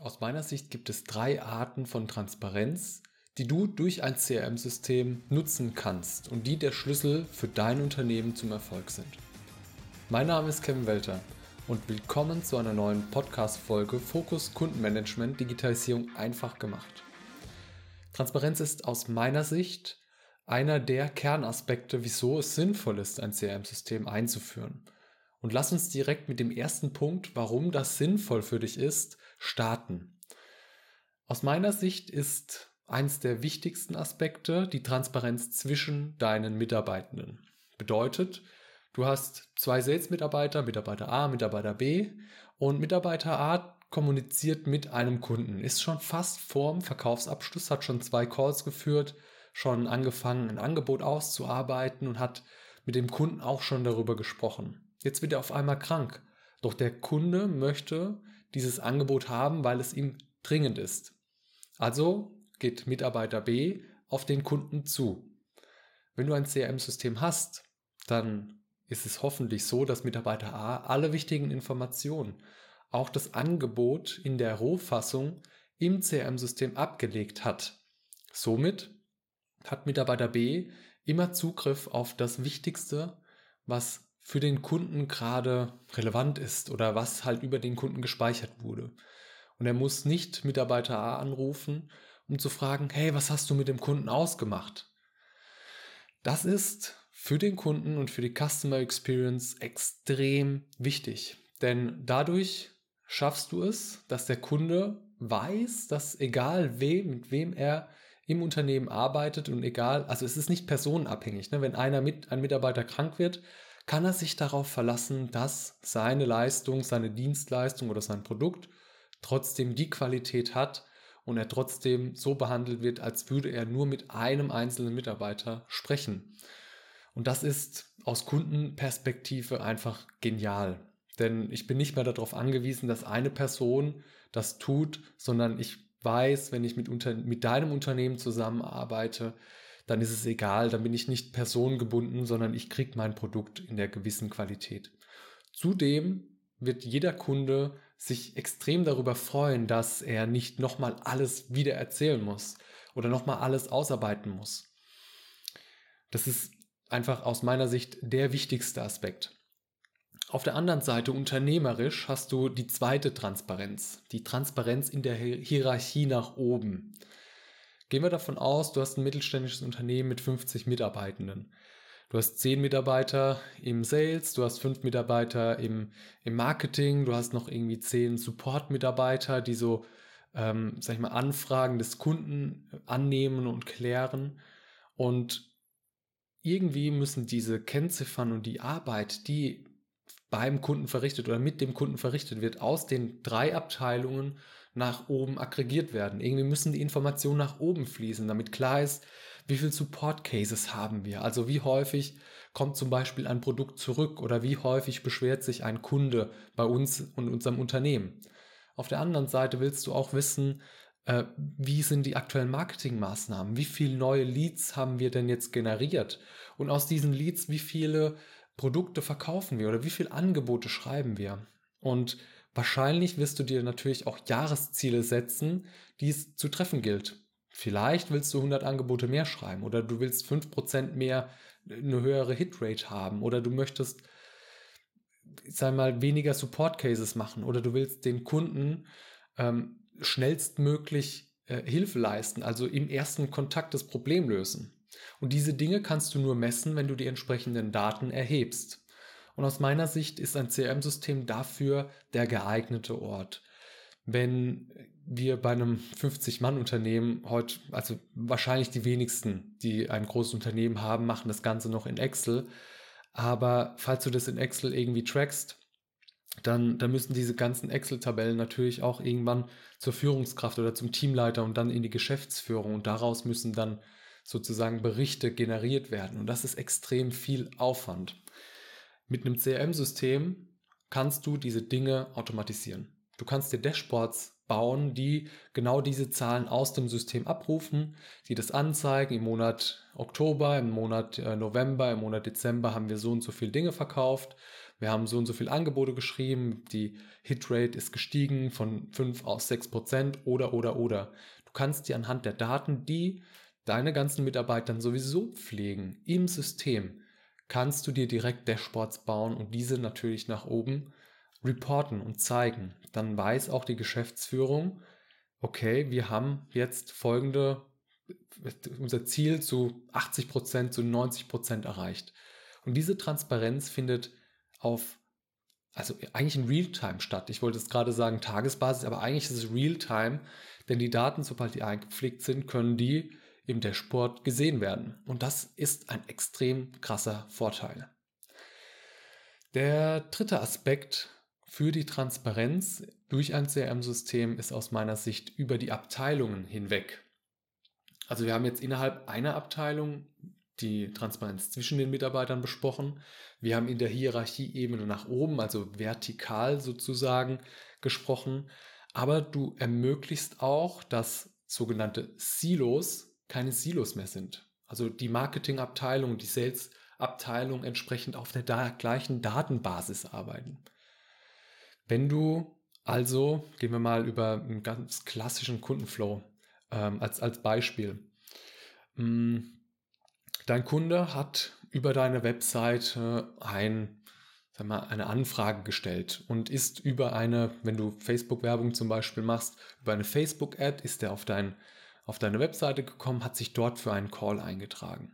Aus meiner Sicht gibt es drei Arten von Transparenz, die du durch ein CRM-System nutzen kannst und die der Schlüssel für dein Unternehmen zum Erfolg sind. Mein Name ist Kevin Welter und willkommen zu einer neuen Podcast-Folge Fokus Kundenmanagement Digitalisierung einfach gemacht. Transparenz ist aus meiner Sicht einer der Kernaspekte, wieso es sinnvoll ist, ein CRM-System einzuführen. Und lass uns direkt mit dem ersten Punkt, warum das sinnvoll für dich ist, starten. Aus meiner Sicht ist eins der wichtigsten Aspekte die Transparenz zwischen deinen Mitarbeitenden. Bedeutet, du hast zwei Sales-Mitarbeiter, Mitarbeiter A, Mitarbeiter B und Mitarbeiter A kommuniziert mit einem Kunden, ist schon fast vorm Verkaufsabschluss, hat schon zwei Calls geführt, schon angefangen, ein Angebot auszuarbeiten und hat mit dem Kunden auch schon darüber gesprochen. Jetzt wird er auf einmal krank. Doch der Kunde möchte dieses Angebot haben, weil es ihm dringend ist. Also geht Mitarbeiter B auf den Kunden zu. Wenn du ein CRM-System hast, dann ist es hoffentlich so, dass Mitarbeiter A alle wichtigen Informationen, auch das Angebot in der Rohfassung im CRM-System abgelegt hat. Somit hat Mitarbeiter B immer Zugriff auf das Wichtigste, was für den Kunden gerade relevant ist oder was halt über den Kunden gespeichert wurde. Und er muss nicht Mitarbeiter A anrufen, um zu fragen, hey, was hast du mit dem Kunden ausgemacht? Das ist für den Kunden und für die Customer Experience extrem wichtig, denn dadurch schaffst du es, dass der Kunde weiß, dass egal wem, mit wem er im Unternehmen arbeitet und egal, also es ist nicht personenabhängig, ne? wenn einer mit, ein Mitarbeiter krank wird, kann er sich darauf verlassen, dass seine Leistung, seine Dienstleistung oder sein Produkt trotzdem die Qualität hat und er trotzdem so behandelt wird, als würde er nur mit einem einzelnen Mitarbeiter sprechen. Und das ist aus Kundenperspektive einfach genial. Denn ich bin nicht mehr darauf angewiesen, dass eine Person das tut, sondern ich weiß, wenn ich mit, unter, mit deinem Unternehmen zusammenarbeite, dann ist es egal, dann bin ich nicht personengebunden, sondern ich kriege mein Produkt in der gewissen Qualität. Zudem wird jeder Kunde sich extrem darüber freuen, dass er nicht nochmal alles wieder erzählen muss oder nochmal alles ausarbeiten muss. Das ist einfach aus meiner Sicht der wichtigste Aspekt. Auf der anderen Seite, unternehmerisch, hast du die zweite Transparenz, die Transparenz in der Hierarchie nach oben. Gehen wir davon aus, du hast ein mittelständisches Unternehmen mit 50 Mitarbeitenden. Du hast 10 Mitarbeiter im Sales, du hast 5 Mitarbeiter im, im Marketing, du hast noch irgendwie 10 Support-Mitarbeiter, die so, ähm, sag ich mal, Anfragen des Kunden annehmen und klären. Und irgendwie müssen diese Kennziffern und die Arbeit, die beim Kunden verrichtet oder mit dem Kunden verrichtet wird, aus den drei Abteilungen nach oben aggregiert werden. Irgendwie müssen die Informationen nach oben fließen, damit klar ist, wie viel Support Cases haben wir. Also wie häufig kommt zum Beispiel ein Produkt zurück oder wie häufig beschwert sich ein Kunde bei uns und unserem Unternehmen. Auf der anderen Seite willst du auch wissen, äh, wie sind die aktuellen Marketingmaßnahmen? Wie viele neue Leads haben wir denn jetzt generiert? Und aus diesen Leads, wie viele Produkte verkaufen wir oder wie viele Angebote schreiben wir? Und wahrscheinlich wirst du dir natürlich auch Jahresziele setzen, die es zu treffen gilt. Vielleicht willst du 100 Angebote mehr schreiben oder du willst 5% mehr eine höhere Hitrate haben oder du möchtest, sag mal, weniger Support Cases machen oder du willst den Kunden ähm, schnellstmöglich äh, Hilfe leisten, also im ersten Kontakt das Problem lösen. Und diese Dinge kannst du nur messen, wenn du die entsprechenden Daten erhebst. Und aus meiner Sicht ist ein CRM-System dafür der geeignete Ort. Wenn wir bei einem 50-Mann-Unternehmen heute, also wahrscheinlich die wenigsten, die ein großes Unternehmen haben, machen das Ganze noch in Excel. Aber falls du das in Excel irgendwie trackst, dann, dann müssen diese ganzen Excel-Tabellen natürlich auch irgendwann zur Führungskraft oder zum Teamleiter und dann in die Geschäftsführung. Und daraus müssen dann sozusagen Berichte generiert werden. Und das ist extrem viel Aufwand. Mit einem CRM-System kannst du diese Dinge automatisieren. Du kannst dir Dashboards bauen, die genau diese Zahlen aus dem System abrufen, die das anzeigen. Im Monat Oktober, im Monat äh, November, im Monat Dezember haben wir so und so viele Dinge verkauft. wir haben so und so viele Angebote geschrieben, die Hitrate ist gestiegen von 5 auf 6 Prozent oder, oder, oder. Du kannst dir anhand der Daten, die deine ganzen Mitarbeiter sowieso pflegen im System, kannst du dir direkt Dashboards bauen und diese natürlich nach oben reporten und zeigen. Dann weiß auch die Geschäftsführung, okay, wir haben jetzt folgende, unser Ziel zu 80 Prozent, zu 90 Prozent erreicht. Und diese Transparenz findet auf, also eigentlich in Realtime statt. Ich wollte es gerade sagen Tagesbasis, aber eigentlich ist es Realtime, denn die Daten, sobald die eingepflegt sind, können die im Dashboard gesehen werden. Und das ist ein extrem krasser Vorteil. Der dritte Aspekt für die Transparenz durch ein CRM-System ist aus meiner Sicht über die Abteilungen hinweg. Also wir haben jetzt innerhalb einer Abteilung die Transparenz zwischen den Mitarbeitern besprochen. Wir haben in der Hierarchieebene nach oben, also vertikal sozusagen, gesprochen. Aber du ermöglichst auch, dass sogenannte Silos keine Silos mehr sind. Also die Marketingabteilung, die Salesabteilung entsprechend auf der da gleichen Datenbasis arbeiten. Wenn du also, gehen wir mal über einen ganz klassischen Kundenflow ähm, als, als Beispiel. Mm, dein Kunde hat über deine Webseite ein, sag mal, eine Anfrage gestellt und ist über eine, wenn du Facebook-Werbung zum Beispiel machst, über eine Facebook-Ad ist er auf, dein, auf deine Webseite gekommen, hat sich dort für einen Call eingetragen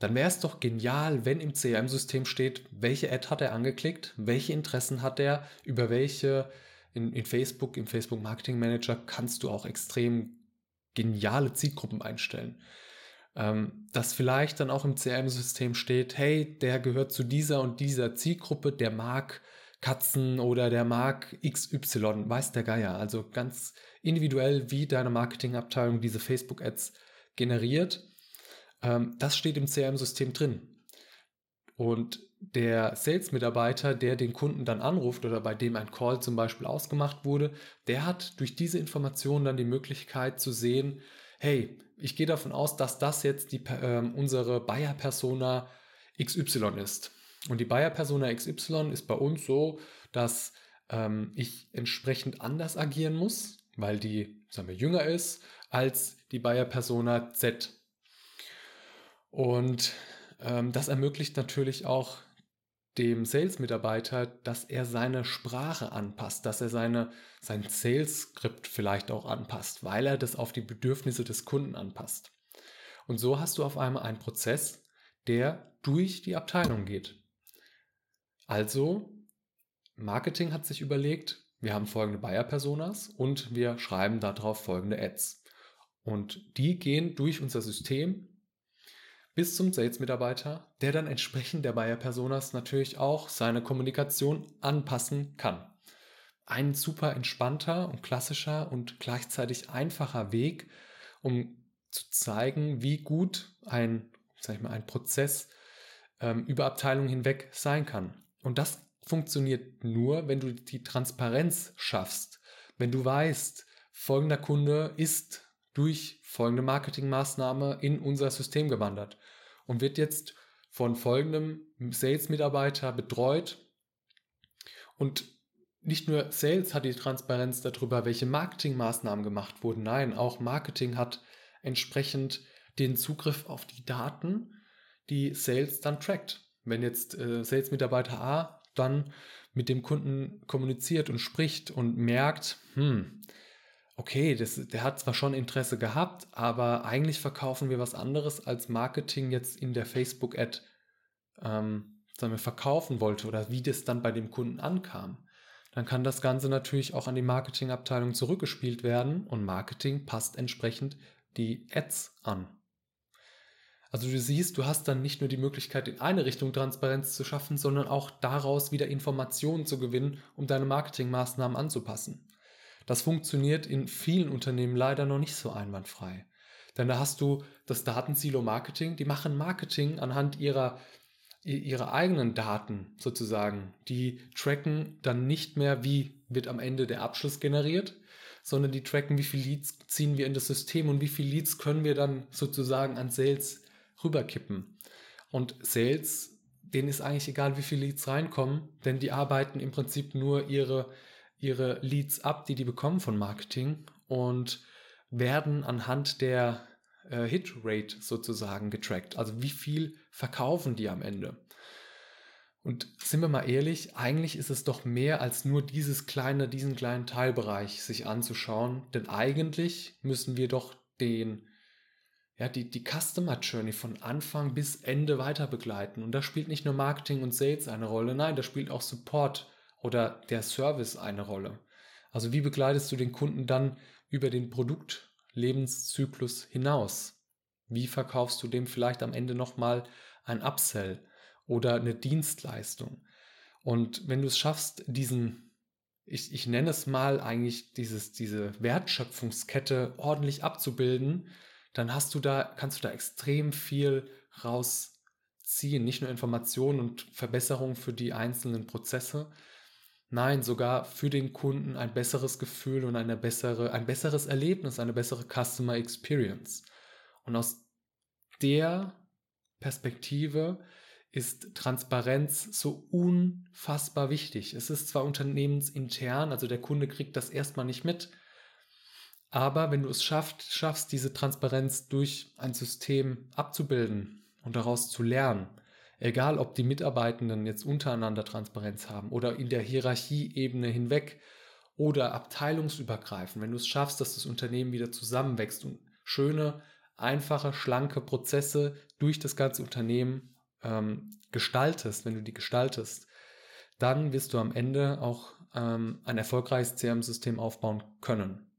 dann wäre es doch genial, wenn im CRM-System steht, welche Ad hat er angeklickt, welche Interessen hat er, über welche in, in Facebook, im Facebook Marketing Manager kannst du auch extrem geniale Zielgruppen einstellen. Ähm, dass vielleicht dann auch im CRM-System steht, hey, der gehört zu dieser und dieser Zielgruppe, der mag Katzen oder der mag XY, weiß der Geier. Also ganz individuell, wie deine Marketingabteilung diese Facebook-Ads generiert ähm, das steht im CRM-System drin. Und der Sales-Mitarbeiter, der den Kunden dann anruft oder bei dem ein Call zum Beispiel ausgemacht wurde, der hat durch diese Informationen dann die Möglichkeit zu sehen, hey, ich gehe davon aus, dass das jetzt die, äh, unsere Buyer-Persona XY ist. Und die Buyer-Persona XY ist bei uns so, dass ähm, ich entsprechend anders agieren muss, weil die, sagen wir, jünger ist als die Buyer-Persona Z. Und ähm, das ermöglicht natürlich auch dem Sales-Mitarbeiter, dass er seine Sprache anpasst, dass er seine, sein Sales-Skript vielleicht auch anpasst, weil er das auf die Bedürfnisse des Kunden anpasst. Und so hast du auf einmal einen Prozess, der durch die Abteilung geht. Also, Marketing hat sich überlegt, wir haben folgende Buyer-Personas und wir schreiben darauf folgende Ads. Und die gehen durch unser System bis zum Sales-Mitarbeiter, der dann entsprechend der Buyer-Personas natürlich auch seine Kommunikation anpassen kann. Ein super entspannter und klassischer und gleichzeitig einfacher Weg, um zu zeigen, wie gut ein, sag ich mal, ein Prozess ähm, über Abteilungen hinweg sein kann. Und das funktioniert nur, wenn du die Transparenz schaffst. Wenn du weißt, folgender Kunde ist durch folgende Marketingmaßnahme in unser System gewandert und wird jetzt von folgendem Sales-Mitarbeiter betreut. Und nicht nur Sales hat die Transparenz darüber, welche Marketingmaßnahmen gemacht wurden. Nein, auch Marketing hat entsprechend den Zugriff auf die Daten, die Sales dann trackt. Wenn jetzt äh, Sales-Mitarbeiter A dann mit dem Kunden kommuniziert und spricht und merkt, hm, okay, das, der hat zwar schon Interesse gehabt, aber eigentlich verkaufen wir was anderes als Marketing jetzt in der Facebook-Ad ähm, sagen wir, verkaufen wollte oder wie das dann bei dem Kunden ankam. Dann kann das Ganze natürlich auch an die Marketingabteilung zurückgespielt werden und Marketing passt entsprechend die Ads an. Also du siehst, du hast dann nicht nur die Möglichkeit, in eine Richtung Transparenz zu schaffen, sondern auch daraus wieder Informationen zu gewinnen, um deine Marketingmaßnahmen anzupassen. Das funktioniert in vielen Unternehmen leider noch nicht so einwandfrei. Denn da hast du das Datensilo Marketing, die machen Marketing anhand ihrer, ihrer eigenen Daten sozusagen. Die tracken dann nicht mehr, wie wird am Ende der Abschluss generiert, sondern die tracken, wie viele Leads ziehen wir in das System und wie viele Leads können wir dann sozusagen an Sales rüberkippen. Und Sales denen ist eigentlich egal, wie viele Leads reinkommen, denn die arbeiten im Prinzip nur ihre, ihre Leads ab, die die bekommen von Marketing und werden anhand der äh, Hit-Rate sozusagen getrackt. Also wie viel verkaufen die am Ende? Und sind wir mal ehrlich, eigentlich ist es doch mehr als nur dieses kleine, diesen kleinen Teilbereich sich anzuschauen, denn eigentlich müssen wir doch den, ja, die, die Customer Journey von Anfang bis Ende weiter begleiten. Und da spielt nicht nur Marketing und Sales eine Rolle, nein, da spielt auch Support oder der Service eine Rolle. Also wie begleitest du den Kunden dann über den Produktlebenszyklus hinaus? Wie verkaufst du dem vielleicht am Ende nochmal ein Upsell? oder eine Dienstleistung. Und wenn du es schaffst, diesen, ich, ich nenne es mal eigentlich dieses, diese Wertschöpfungskette ordentlich abzubilden, dann hast du da, kannst du da extrem viel rausziehen. Nicht nur Informationen und Verbesserungen für die einzelnen Prozesse, nein, sogar für den Kunden ein besseres Gefühl und eine bessere, ein besseres Erlebnis, eine bessere Customer Experience. Und aus der Perspektive ist Transparenz so unfassbar wichtig. Es ist zwar unternehmensintern, also der Kunde kriegt das erstmal nicht mit, aber wenn du es schaffst, schaffst, diese Transparenz durch ein System abzubilden und daraus zu lernen, egal ob die Mitarbeitenden jetzt untereinander Transparenz haben oder in der Hierarchieebene hinweg oder abteilungsübergreifend, wenn du es schaffst, dass das Unternehmen wieder zusammenwächst und schöne, einfache, schlanke Prozesse durch das ganze Unternehmen ähm, gestaltest, wenn du die gestaltest, dann wirst du am Ende auch ähm, ein erfolgreiches CRM-System aufbauen können.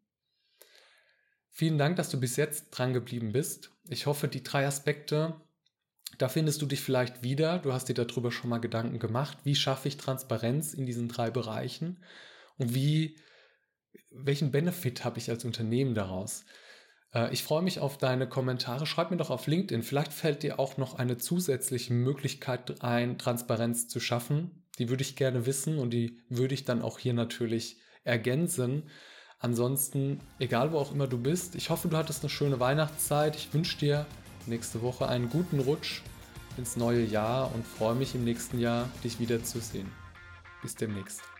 Vielen Dank, dass du bis jetzt dran geblieben bist. Ich hoffe, die drei Aspekte, da findest du dich vielleicht wieder. Du hast dir darüber schon mal Gedanken gemacht. Wie schaffe ich Transparenz in diesen drei Bereichen? Und wie, welchen Benefit habe ich als Unternehmen daraus? Äh, ich freue mich auf deine Kommentare. Schreib mir doch auf LinkedIn. Vielleicht fällt dir auch noch eine zusätzliche Möglichkeit ein, Transparenz zu schaffen. Die würde ich gerne wissen und die würde ich dann auch hier natürlich ergänzen. Ansonsten, egal wo auch immer du bist, ich hoffe, du hattest eine schöne Weihnachtszeit. Ich wünsche dir nächste Woche einen guten Rutsch ins neue Jahr und freue mich im nächsten Jahr, dich wiederzusehen. Bis demnächst.